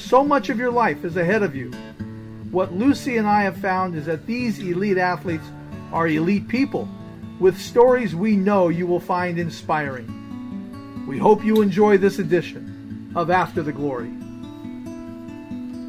So much of your life is ahead of you. What Lucy and I have found is that these elite athletes are elite people with stories we know you will find inspiring. We hope you enjoy this edition of After the Glory.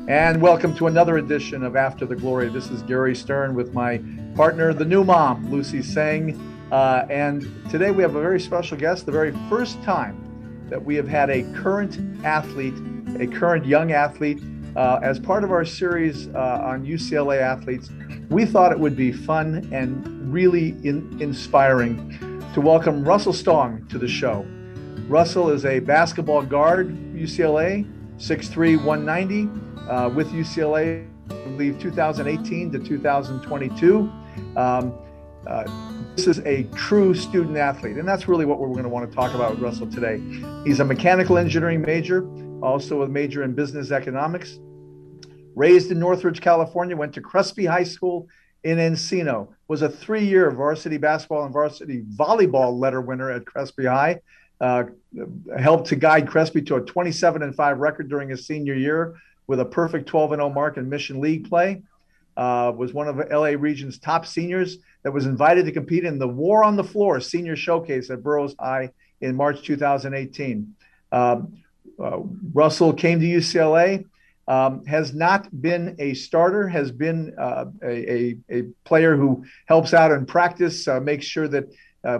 And welcome to another edition of After the Glory. This is Gary Stern with my partner, the new mom, Lucy Tseng. Uh, and today we have a very special guest, the very first time that we have had a current athlete, a current young athlete, uh, as part of our series uh, on UCLA athletes. We thought it would be fun and really in- inspiring to welcome Russell Stong to the show. Russell is a basketball guard, UCLA, 6'3, 190, uh, with UCLA, I believe 2018 to 2022. Um, uh, this is a true student athlete, and that's really what we're going to want to talk about with Russell today. He's a mechanical engineering major, also a major in business economics. Raised in Northridge, California, went to Crespi High School in Encino, was a three year varsity basketball and varsity volleyball letter winner at Crespi High. Uh, helped to guide Crespi to a 27 and 5 record during his senior year with a perfect 12 and 0 mark in Mission League play. Uh, was one of LA Region's top seniors that was invited to compete in the War on the Floor senior showcase at Burroughs High in March 2018. Um, Russell came to UCLA, um, has not been a starter, has been uh, a, a, a, player who helps out in practice, uh, makes sure that uh,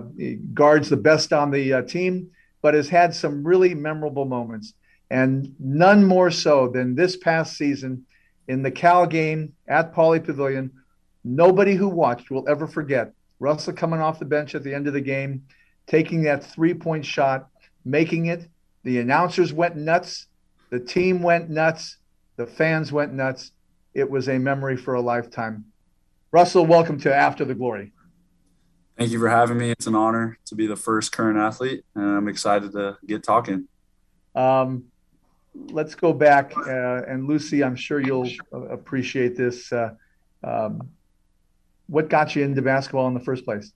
guards the best on the uh, team, but has had some really memorable moments. And none more so than this past season in the Cal game at Pauley Pavilion. Nobody who watched will ever forget Russell coming off the bench at the end of the game, taking that three point shot, making it. The announcers went nuts. The team went nuts. The fans went nuts. It was a memory for a lifetime. Russell, welcome to After the Glory. Thank you for having me. It's an honor to be the first current athlete, and I'm excited to get talking. Um, let's go back, uh, and Lucy, I'm sure you'll appreciate this. Uh, um, what got you into basketball in the first place?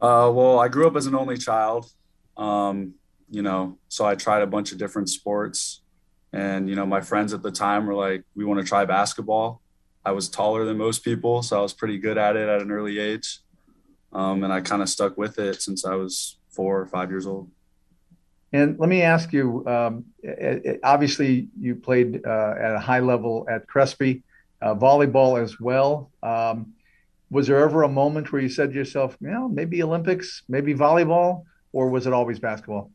Uh, well, I grew up as an only child, um, you know, so I tried a bunch of different sports. And, you know, my friends at the time were like, we want to try basketball. I was taller than most people, so I was pretty good at it at an early age. Um, and I kind of stuck with it since I was four or five years old. And let me ask you um, it, it, obviously, you played uh, at a high level at Crespi, uh, volleyball as well. Um, was there ever a moment where you said to yourself, you know, maybe Olympics, maybe volleyball, or was it always basketball?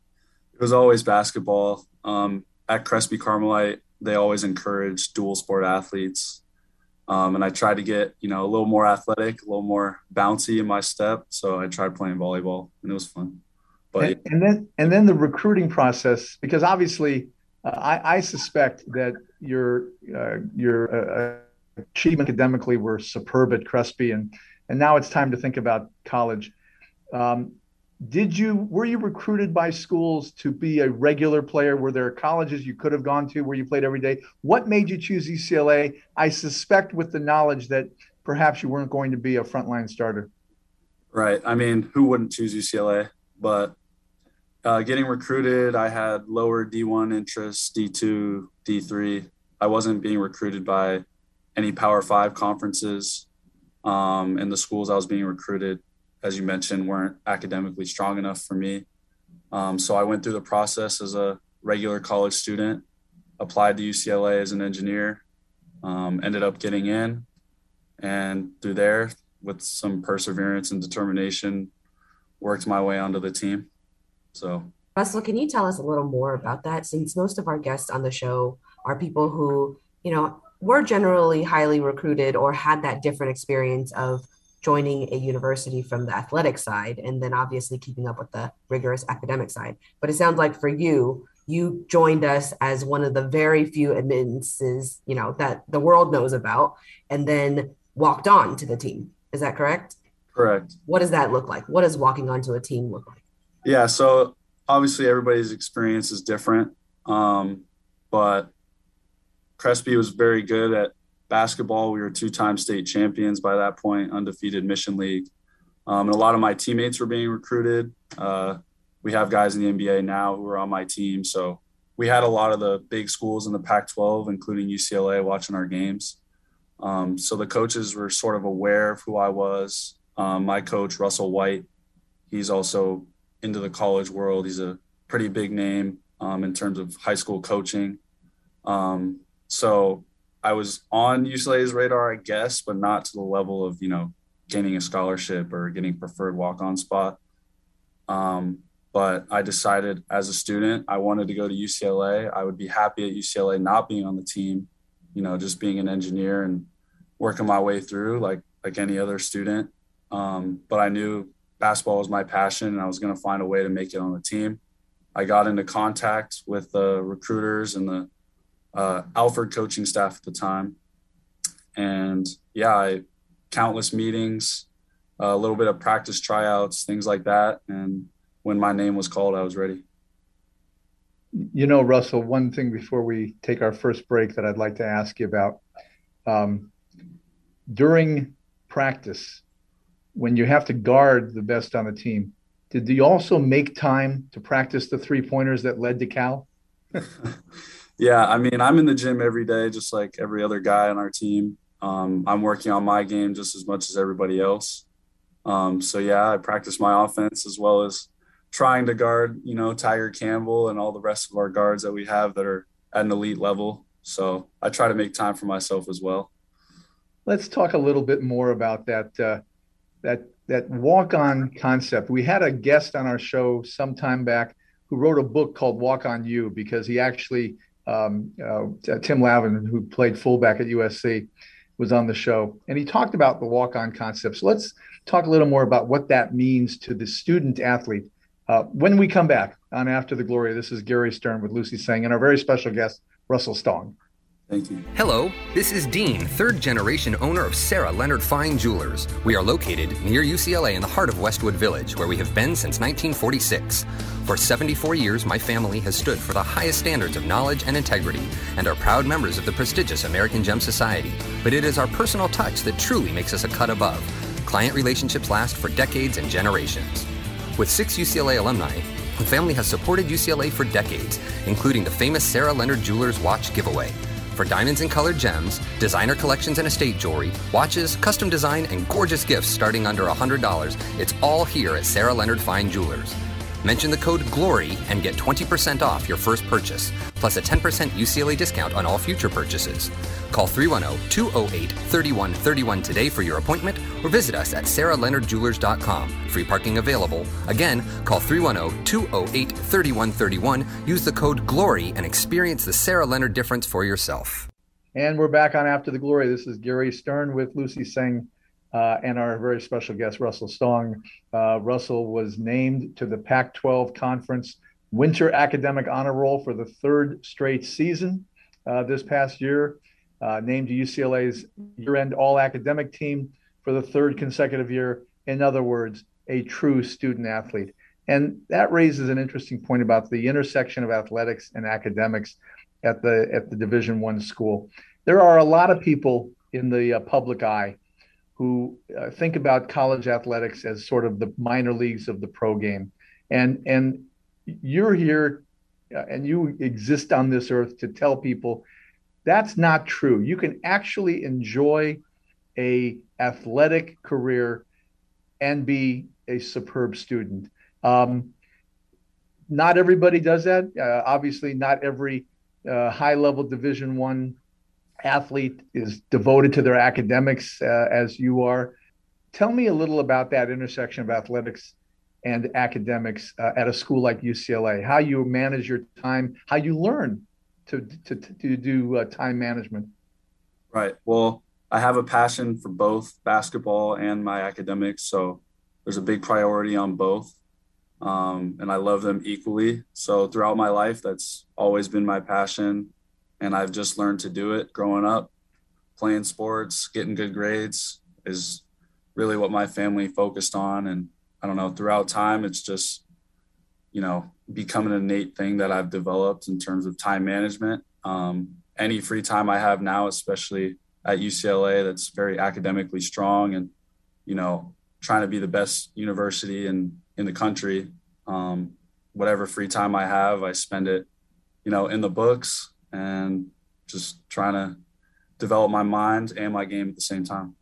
It was always basketball. Um, at Crespi Carmelite, they always encourage dual sport athletes. Um, and I tried to get, you know, a little more athletic, a little more bouncy in my step. So I tried playing volleyball and it was fun. But and, and then, and then the recruiting process, because obviously uh, I, I, suspect that your, uh, your uh, achievement academically were superb at Crespi and, and now it's time to think about college. Um, did you were you recruited by schools to be a regular player? Were there colleges you could have gone to where you played every day? What made you choose ucla i suspect with the knowledge that perhaps you weren't going to be a frontline starter. Right. I mean who wouldn't choose ucla but uh, getting recruited i had lower d1 interest d2 d3 i wasn't being recruited by any power five conferences um, and the schools i was being recruited as you mentioned, weren't academically strong enough for me. Um, so I went through the process as a regular college student, applied to UCLA as an engineer, um, ended up getting in, and through there, with some perseverance and determination, worked my way onto the team. So, Russell, can you tell us a little more about that? Since most of our guests on the show are people who, you know, were generally highly recruited or had that different experience of joining a university from the athletic side and then obviously keeping up with the rigorous academic side. But it sounds like for you, you joined us as one of the very few admittances, you know, that the world knows about and then walked on to the team. Is that correct? Correct. What does that look like? What does walking onto a team look like? Yeah, so obviously everybody's experience is different. Um, but Crespi was very good at basketball, we were two-time state champions by that point, undefeated Mission League. Um, and a lot of my teammates were being recruited. Uh, we have guys in the NBA now who are on my team, so we had a lot of the big schools in the Pac 12, including UCLA, watching our games. Um, so the coaches were sort of aware of who I was. Um, my coach, Russell White, he's also into the college world. He's a pretty big name um, in terms of high school coaching. Um, so I was on UCLA's radar, I guess, but not to the level of, you know, gaining a scholarship or getting preferred walk on spot. Um, but I decided as a student, I wanted to go to UCLA. I would be happy at UCLA not being on the team, you know, just being an engineer and working my way through like like any other student. Um, but I knew basketball was my passion, and I was going to find a way to make it on the team. I got into contact with the recruiters and the uh, Alford coaching staff at the time, and yeah, I countless meetings, a little bit of practice tryouts, things like that, and when my name was called, I was ready. You know, Russell, one thing before we take our first break that I'd like to ask you about. Um, during practice, when you have to guard the best on the team, did you also make time to practice the three pointers that led to Cal? yeah, I mean, I'm in the gym every day, just like every other guy on our team. Um, I'm working on my game just as much as everybody else. Um, so yeah, I practice my offense as well as trying to guard, you know, Tiger Campbell and all the rest of our guards that we have that are at an elite level. So I try to make time for myself as well. Let's talk a little bit more about that uh, that that walk on concept. We had a guest on our show some time back who wrote a book called Walk on You because he actually um, uh, Tim Lavin, who played fullback at USC, was on the show, and he talked about the walk on concept. So let's talk a little more about what that means to the student athlete. Uh, when we come back on After the Glory, this is Gary Stern with Lucy Tseng and our very special guest, Russell Stong. Thank you. Hello, this is Dean, third generation owner of Sarah Leonard Fine Jewelers. We are located near UCLA in the heart of Westwood Village, where we have been since 1946. For 74 years, my family has stood for the highest standards of knowledge and integrity and are proud members of the prestigious American Gem Society. But it is our personal touch that truly makes us a cut above. Client relationships last for decades and generations. With six UCLA alumni, the family has supported UCLA for decades, including the famous Sarah Leonard Jewelers watch giveaway. For diamonds and colored gems, designer collections and estate jewelry, watches, custom design, and gorgeous gifts starting under $100, it's all here at Sarah Leonard Fine Jewelers. Mention the code GLORY and get 20% off your first purchase, plus a 10% UCLA discount on all future purchases. Call 310 208 3131 today for your appointment or visit us at sarahleonardjewelers.com. Free parking available. Again, call 310 208 3131. Use the code GLORY and experience the Sarah Leonard difference for yourself. And we're back on After the Glory. This is Gary Stern with Lucy Tseng uh, and our very special guest, Russell Stong. Uh, Russell was named to the Pac 12 Conference Winter Academic Honor Roll for the third straight season uh, this past year, uh, named to UCLA's year end All Academic team for the third consecutive year. In other words, a true student athlete. And that raises an interesting point about the intersection of athletics and academics at the at the Division One school. There are a lot of people in the uh, public eye who uh, think about college athletics as sort of the minor leagues of the pro game. And and you're here uh, and you exist on this earth to tell people that's not true. You can actually enjoy a athletic career and be a superb student. Um, not everybody does that. Uh, obviously, not every uh, high level Division One athlete is devoted to their academics uh, as you are. Tell me a little about that intersection of athletics and academics uh, at a school like UCLA, how you manage your time, how you learn to, to, to do uh, time management. Right. Well, I have a passion for both basketball and my academics. So there's a big priority on both. Um, and I love them equally. So throughout my life, that's always been my passion and I've just learned to do it growing up. Playing sports, getting good grades is really what my family focused on. And I don't know, throughout time, it's just, you know, become an innate thing that I've developed in terms of time management. Um, any free time I have now, especially at UCLA, that's very academically strong and, you know, trying to be the best university in, in the country. Um, whatever free time I have, I spend it you know, in the books and just trying to develop my mind and my game at the same time.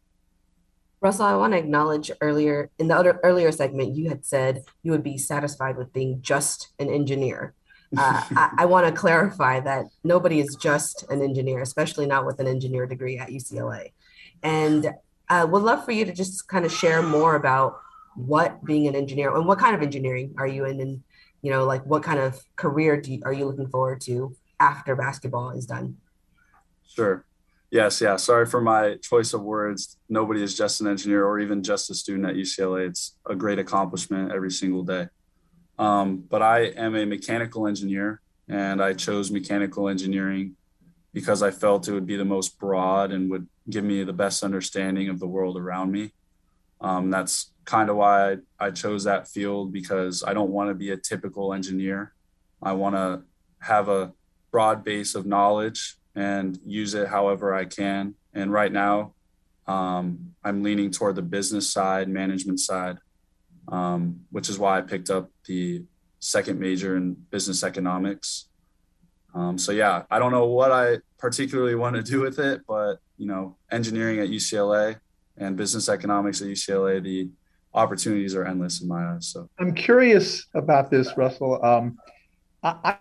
Russell, I want to acknowledge earlier in the other earlier segment, you had said you would be satisfied with being just an engineer. Uh, I, I want to clarify that nobody is just an engineer, especially not with an engineer degree at UCLA. And I uh, would love for you to just kind of share more about what being an engineer and what kind of engineering are you in, and you know, like what kind of career do you, are you looking forward to after basketball is done? Sure. Yes, yeah. Sorry for my choice of words. Nobody is just an engineer or even just a student at UCLA. It's a great accomplishment every single day. Um, but I am a mechanical engineer, and I chose mechanical engineering because I felt it would be the most broad and would give me the best understanding of the world around me. Um, that's kind of why I, I chose that field because I don't want to be a typical engineer. I want to have a broad base of knowledge and use it however I can. And right now, um, I'm leaning toward the business side, management side, um, which is why I picked up the second major in business economics. Um, so yeah, I don't know what I particularly want to do with it, but you know, engineering at UCLA and business economics at UCLA, the opportunities are endless in my eyes. So I'm curious about this, Russell. Um, I,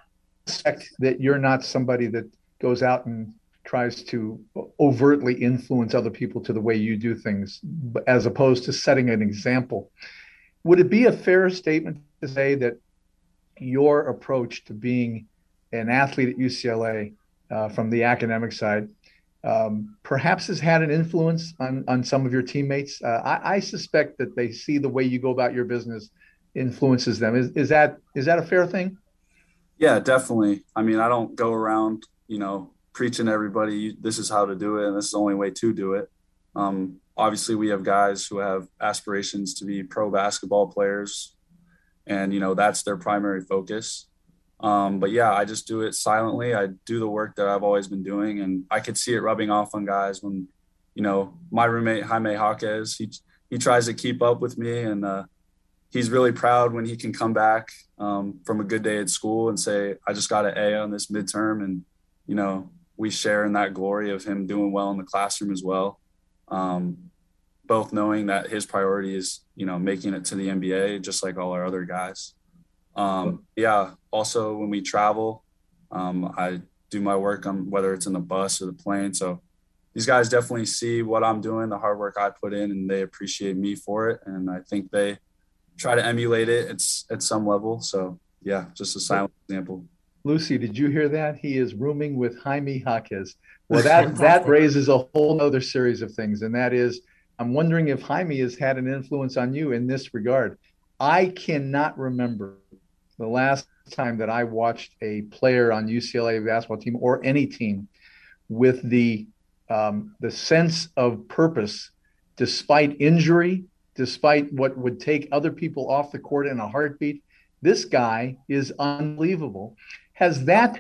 that you're not somebody that goes out and tries to overtly influence other people to the way you do things, as opposed to setting an example. Would it be a fair statement to say that your approach to being an athlete at UCLA uh, from the academic side um, perhaps has had an influence on, on some of your teammates? Uh, I, I, suspect that they see the way you go about your business influences them. Is, is that is that a fair thing? Yeah, definitely. I mean, I don't go around you know, preaching everybody this is how to do it and this is the only way to do it. Um, obviously, we have guys who have aspirations to be pro basketball players, and you know that's their primary focus. Um, but yeah, I just do it silently. I do the work that I've always been doing, and I could see it rubbing off on guys when, you know, my roommate Jaime Jaquez, he he tries to keep up with me, and uh, he's really proud when he can come back um, from a good day at school and say, "I just got an A on this midterm," and you know, we share in that glory of him doing well in the classroom as well. Um, both knowing that his priority is, you know, making it to the NBA, just like all our other guys. Um, yeah. Also, when we travel, um, I do my work on whether it's in the bus or the plane. So these guys definitely see what I'm doing, the hard work I put in, and they appreciate me for it. And I think they try to emulate it. It's at some level. So yeah, just a silent example. Lucy, did you hear that? He is rooming with Jaime Jaquez. Well, that that raises a whole other series of things, and that is, I'm wondering if Jaime has had an influence on you in this regard. I cannot remember the last time that I watched a player on UCLA basketball team or any team with the um, the sense of purpose, despite injury, despite what would take other people off the court in a heartbeat. This guy is unbelievable. Has that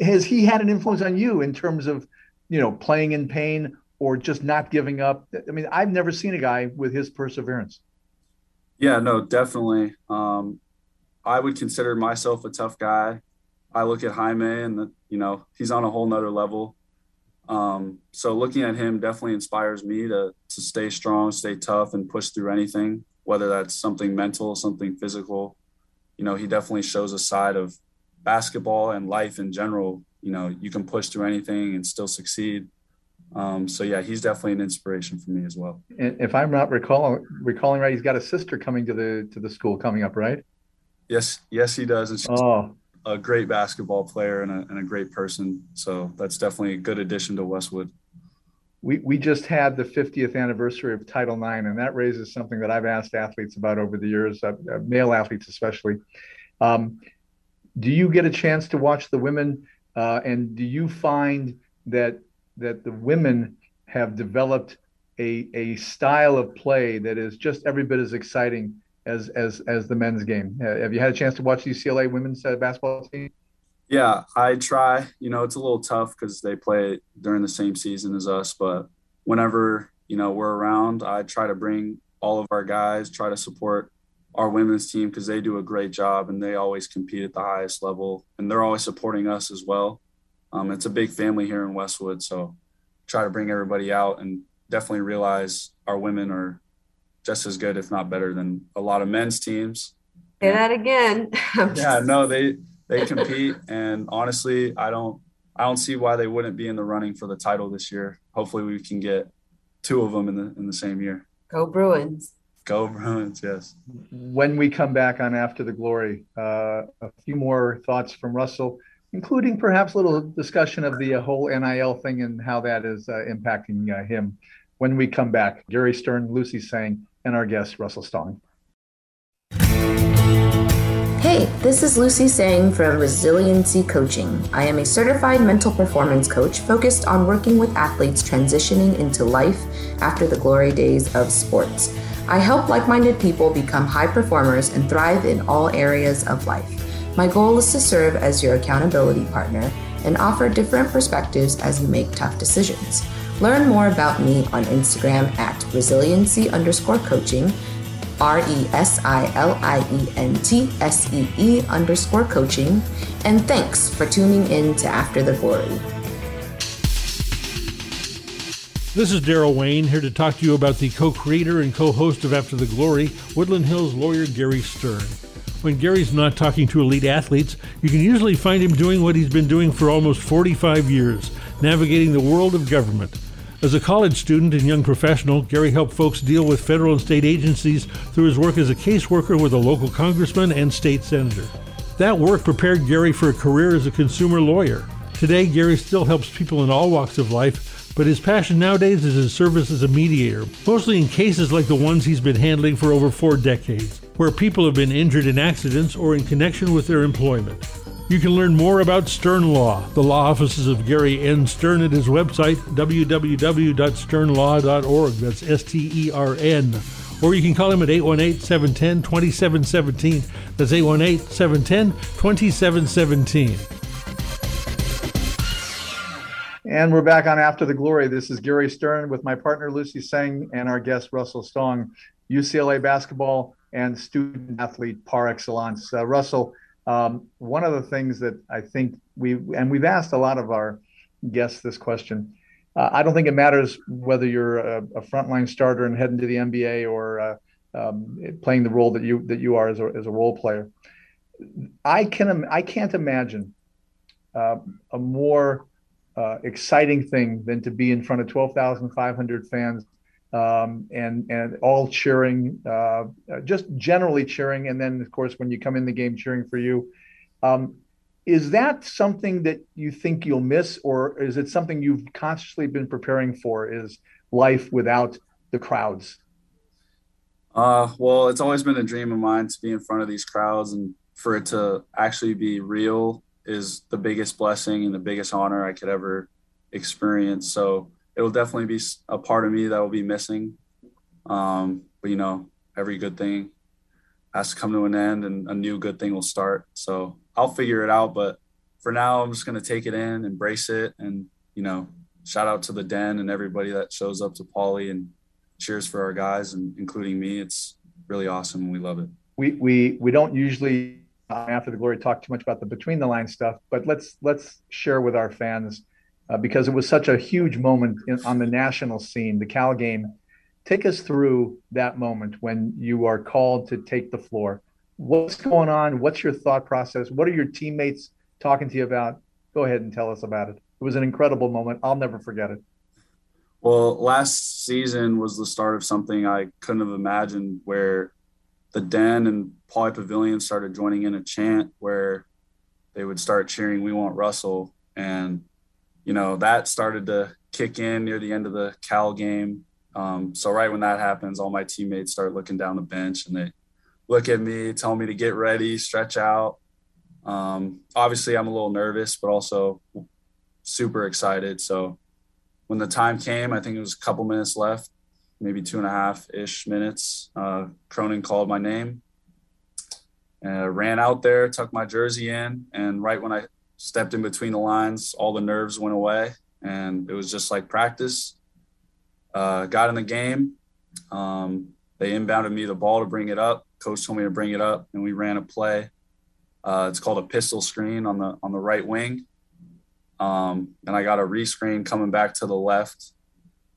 has he had an influence on you in terms of you know playing in pain or just not giving up? I mean i've never seen a guy with his perseverance. Yeah no definitely. Um, i would consider myself a tough guy. I look at jaime and the, you know he's on a whole nother level um, so looking at him definitely inspires me to to stay strong stay tough and push through anything whether that's something mental something physical you know he definitely shows a side of basketball and life in general, you know, you can push through anything and still succeed. Um, so yeah, he's definitely an inspiration for me as well. And if I'm not recalling recalling right, he's got a sister coming to the to the school coming up, right? Yes, yes, he does. And she's oh. A great basketball player and a, and a great person. So that's definitely a good addition to Westwood. We, we just had the 50th anniversary of Title IX, and that raises something that I've asked athletes about over the years, uh, uh male athletes especially. Um, do you get a chance to watch the women uh, and do you find that that the women have developed a, a style of play that is just every bit as exciting as as as the men's game. Uh, have you had a chance to watch the ucla women's uh, basketball team? Yeah i try. You know it's a little tough because they play during the same season as us but whenever you know we're around i try to bring all of our guys try to support our women's team because they do a great job and they always compete at the highest level and they're always supporting us as well. Um, it's a big family here in Westwood, so try to bring everybody out and definitely realize our women are just as good, if not better, than a lot of men's teams. Say that again. yeah, no, they they compete, and honestly, I don't I don't see why they wouldn't be in the running for the title this year. Hopefully, we can get two of them in the in the same year. Go Bruins! Go Bruins! Yes. When we come back on After the Glory, uh, a few more thoughts from Russell, including perhaps a little discussion of the uh, whole NIL thing and how that is uh, impacting uh, him. When we come back, Gary Stern, Lucy Tseng, and our guest Russell Stong. Hey, this is Lucy Tseng from Resiliency Coaching. I am a certified mental performance coach focused on working with athletes transitioning into life after the glory days of sports. I help like minded people become high performers and thrive in all areas of life. My goal is to serve as your accountability partner and offer different perspectives as you make tough decisions. Learn more about me on Instagram at resiliency underscore coaching R E S I L I E N T S E E underscore coaching. And thanks for tuning in to After the Glory. This is Daryl Wayne here to talk to you about the co creator and co host of After the Glory, Woodland Hills lawyer Gary Stern. When Gary's not talking to elite athletes, you can usually find him doing what he's been doing for almost 45 years navigating the world of government. As a college student and young professional, Gary helped folks deal with federal and state agencies through his work as a caseworker with a local congressman and state senator. That work prepared Gary for a career as a consumer lawyer. Today, Gary still helps people in all walks of life, but his passion nowadays is his service as a mediator, mostly in cases like the ones he's been handling for over four decades, where people have been injured in accidents or in connection with their employment. You can learn more about Stern Law, the law offices of Gary N. Stern at his website, www.sternlaw.org. That's S T E R N. Or you can call him at 818 710 2717. That's 818 710 2717. And we're back on After the Glory. This is Gary Stern with my partner Lucy Tseng and our guest Russell Stong, UCLA basketball and student athlete par excellence. Uh, Russell, um, one of the things that I think we and we've asked a lot of our guests this question. Uh, I don't think it matters whether you're a, a, frontline starter and heading to the NBA or uh, um, playing the role that you that you are as a, as a role player. I can I can't imagine uh, a more uh, exciting thing than to be in front of 12,500 fans um, and and all cheering, uh, just generally cheering, and then of course when you come in the game cheering for you. Um, is that something that you think you'll miss, or is it something you've consciously been preparing for? Is life without the crowds? Uh, well, it's always been a dream of mine to be in front of these crowds, and for it to actually be real is the biggest blessing and the biggest honor I could ever experience. So it'll definitely be a part of me that will be missing. Um, but you know, every good thing has to come to an end, and a new good thing will start. So I'll figure it out. But for now, I'm just gonna take it in, embrace it, and you know, shout out to the den and everybody that shows up to Pauley and cheers for our guys, and including me. It's really awesome, and we love it. We we we don't usually after the glory talk too much about the between the line stuff, but let's let's share with our fans uh, because it was such a huge moment in, on the national scene, the Cal game. Take us through that moment when you are called to take the floor. What's going on? What's your thought process? What are your teammates talking to you about? Go ahead and tell us about it. It was an incredible moment. I'll never forget it. Well, last season was the start of something I couldn't have imagined where the Den and Pauley Pavilion started joining in a chant where they would start cheering, We want Russell. And you know, that started to kick in near the end of the Cal game. Um, so right when that happens, all my teammates start looking down the bench and they look at me, tell me to get ready, stretch out. Um, obviously, I'm a little nervous, but also super excited. So when the time came, I think it was a couple minutes left, maybe two and a half ish minutes. Uh, Cronin called my name. And I ran out there, tucked my jersey in, and right when I stepped in between the lines, all the nerves went away, and it was just like practice. Uh, got in the game. Um, they inbounded me the ball to bring it up. coach told me to bring it up, and we ran a play. Uh, it's called a pistol screen on the on the right wing, um, and I got a rescreen coming back to the left,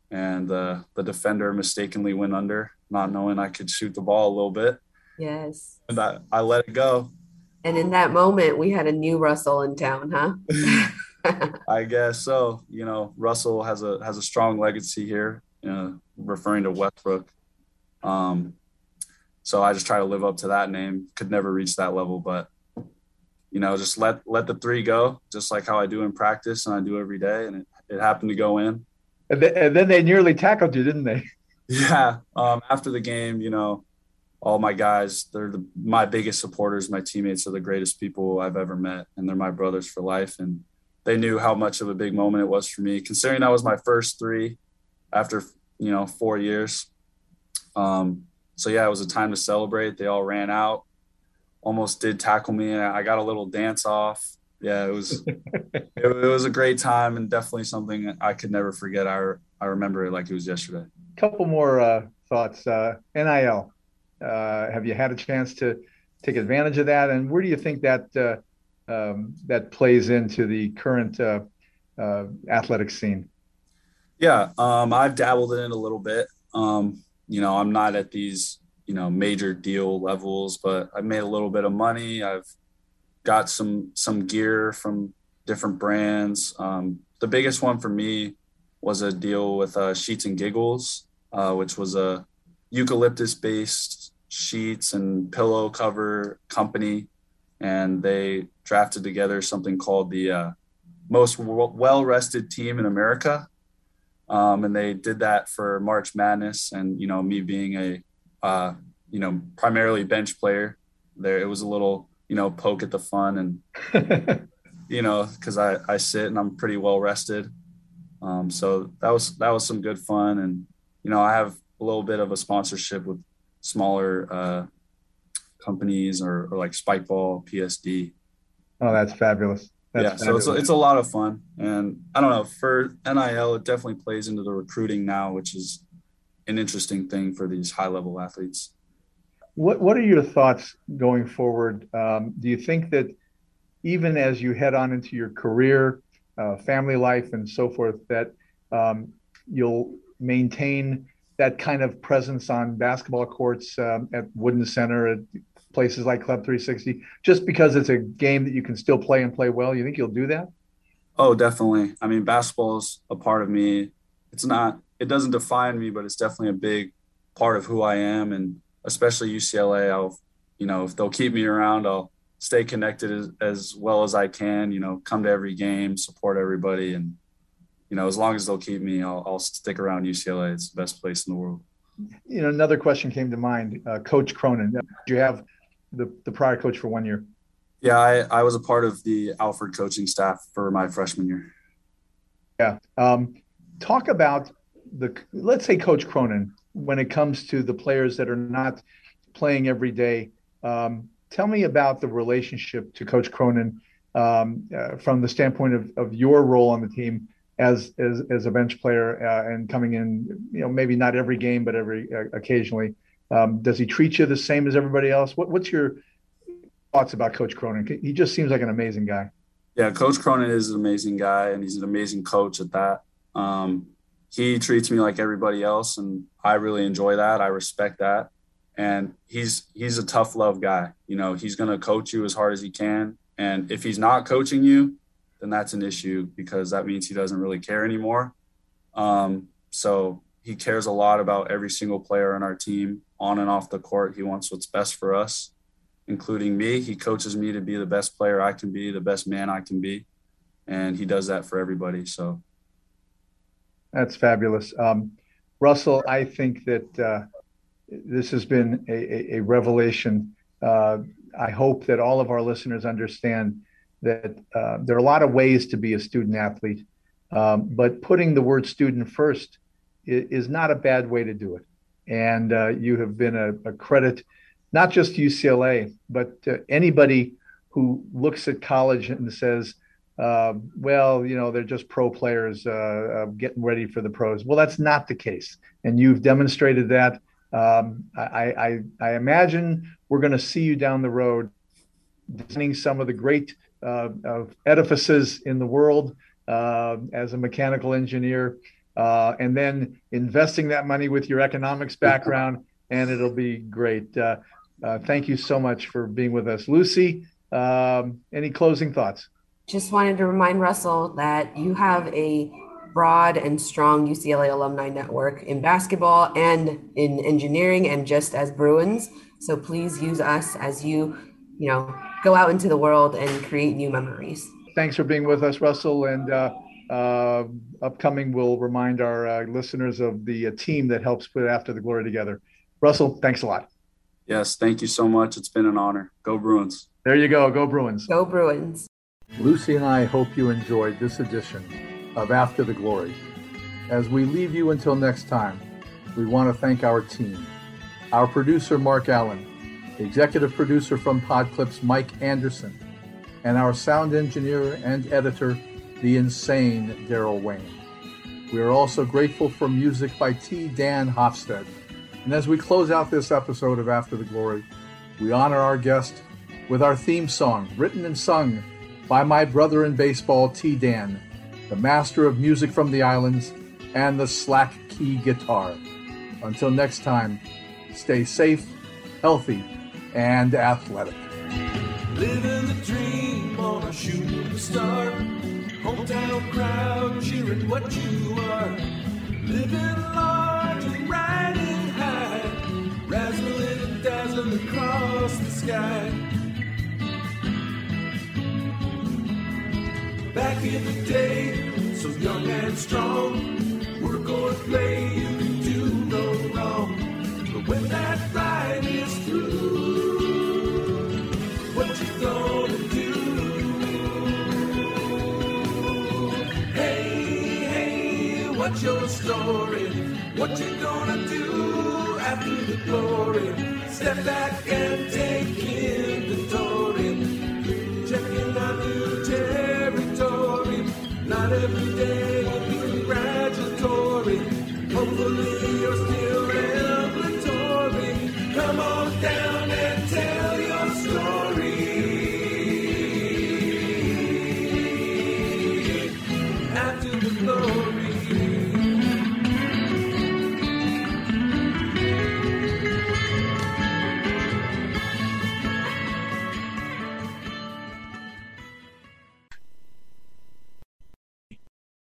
and uh, the defender mistakenly went under, not knowing I could shoot the ball a little bit. Yes. And I, I let it go. And in that moment, we had a new Russell in town, huh? I guess so. You know, Russell has a has a strong legacy here, you know, referring to Westbrook. Um, so I just try to live up to that name. Could never reach that level, but you know, just let let the three go, just like how I do in practice and I do every day, and it, it happened to go in. And, and then they nearly tackled you, didn't they? Yeah. Um, after the game, you know, all my guys, they're the, my biggest supporters. My teammates are the greatest people I've ever met, and they're my brothers for life. And they knew how much of a big moment it was for me, considering that was my first three after you know four years. Um, so yeah, it was a time to celebrate. They all ran out, almost did tackle me, and I got a little dance off. Yeah, it was it, it, was a great time and definitely something I could never forget. I I remember it like it was yesterday. Couple more uh, thoughts. Uh, NIL. Uh, have you had a chance to take advantage of that? And where do you think that uh, um, that plays into the current uh, uh, athletic scene? Yeah, um, I've dabbled in it a little bit. Um, you know, I'm not at these you know major deal levels, but I've made a little bit of money. I've got some some gear from different brands. Um, the biggest one for me was a deal with uh, Sheets and Giggles, uh, which was a eucalyptus based sheets and pillow cover company and they drafted together something called the uh, most well rested team in America. Um, and they did that for March Madness. And, you know, me being a, uh, you know, primarily bench player there, it was a little, you know, poke at the fun and, you know, cause I, I sit and I'm pretty well rested. Um, so that was, that was some good fun. And, you know, I have a little bit of a sponsorship with smaller, uh, companies or, or like Spikeball, PSD. Oh, that's fabulous. That's yeah, so it's a, it's a lot of fun, and I don't know for NIL, it definitely plays into the recruiting now, which is an interesting thing for these high level athletes. What What are your thoughts going forward? Um, do you think that even as you head on into your career, uh, family life, and so forth, that um, you'll maintain that kind of presence on basketball courts um, at Wooden Center, at places like Club 360, just because it's a game that you can still play and play well? You think you'll do that? Oh, definitely. I mean, basketball is a part of me. It's not, it doesn't define me, but it's definitely a big part of who I am. And especially UCLA, I'll, you know, if they'll keep me around, I'll stay connected as, as well as I can, you know, come to every game, support everybody. And, you know, as long as they'll keep me, I'll, I'll stick around UCLA. It's the best place in the world. You know, another question came to mind. Uh, coach Cronin, do you have the, the prior coach for one year? Yeah, I, I was a part of the Alford coaching staff for my freshman year. Yeah. Um, talk about the, let's say Coach Cronin, when it comes to the players that are not playing every day. Um, tell me about the relationship to Coach Cronin um, uh, from the standpoint of, of your role on the team as as, as a bench player uh, and coming in, you know, maybe not every game, but every uh, occasionally. Um, does he treat you the same as everybody else? What, what's your thoughts about Coach Cronin? He just seems like an amazing guy. Yeah, Coach Cronin is an amazing guy, and he's an amazing coach at that. Um, he treats me like everybody else, and I really enjoy that. I respect that, and he's he's a tough love guy. You know, he's going to coach you as hard as he can, and if he's not coaching you, then that's an issue because that means he doesn't really care anymore. Um, so he cares a lot about every single player on our team, on and off the court. He wants what's best for us, including me. He coaches me to be the best player I can be, the best man I can be, and he does that for everybody. So that's fabulous, um, Russell. I think that uh, this has been a, a, revelation. Uh, I hope that all of our listeners understand that uh, there are a lot of ways to be a student athlete, um, but putting the word student first is, is, not a bad way to do it. And uh, you have been a, a, credit, not just UCLA, but anybody who looks at college and says, uh, well, you know, they're just pro players uh, uh, getting ready for the pros. Well, that's not the case. And you've demonstrated that. Um, I, I, I imagine we're going to see you down the road designing some of the great of edifices in the world uh, as a mechanical engineer, uh, and then investing that money with your economics background, and it'll be great. Uh, uh, thank you so much for being with us, Lucy. Um, any closing thoughts? Just wanted to remind Russell that you have a broad and strong UCLA alumni network in basketball and in engineering and just as Bruins. So please use us as you, you know, go out into the world and create new memories. Thanks for being with us, Russell. And uh, uh, upcoming, we'll remind our uh, listeners of the uh, team that helps put After the Glory together. Russell, thanks a lot. Yes, thank you so much. It's been an honor. Go Bruins. There you go. Go Bruins. Go Bruins. Lucy and I hope you enjoyed this edition of After the Glory. As we leave you until next time, we want to thank our team, our producer, Mark Allen, the executive producer from Podclips, Mike Anderson, and our sound engineer and editor, the insane Daryl Wayne. We are also grateful for music by T. Dan Hofstad. And as we close out this episode of After the Glory, we honor our guest with our theme song, written and sung by my brother in baseball, T. Dan, the master of music from the islands, and the slack key guitar. Until next time, stay safe, healthy, and athletic. Living the dream on a shooting star. Hometown crowd cheering what you are. Living large and riding high. Razzling and dazzling across the sky. Back in the day, so young and strong, work or play, what's your story? What you gonna do after the glory? Step back and take inventory. Checking out new territory. Not every day will be congratulatory. Hopefully you're still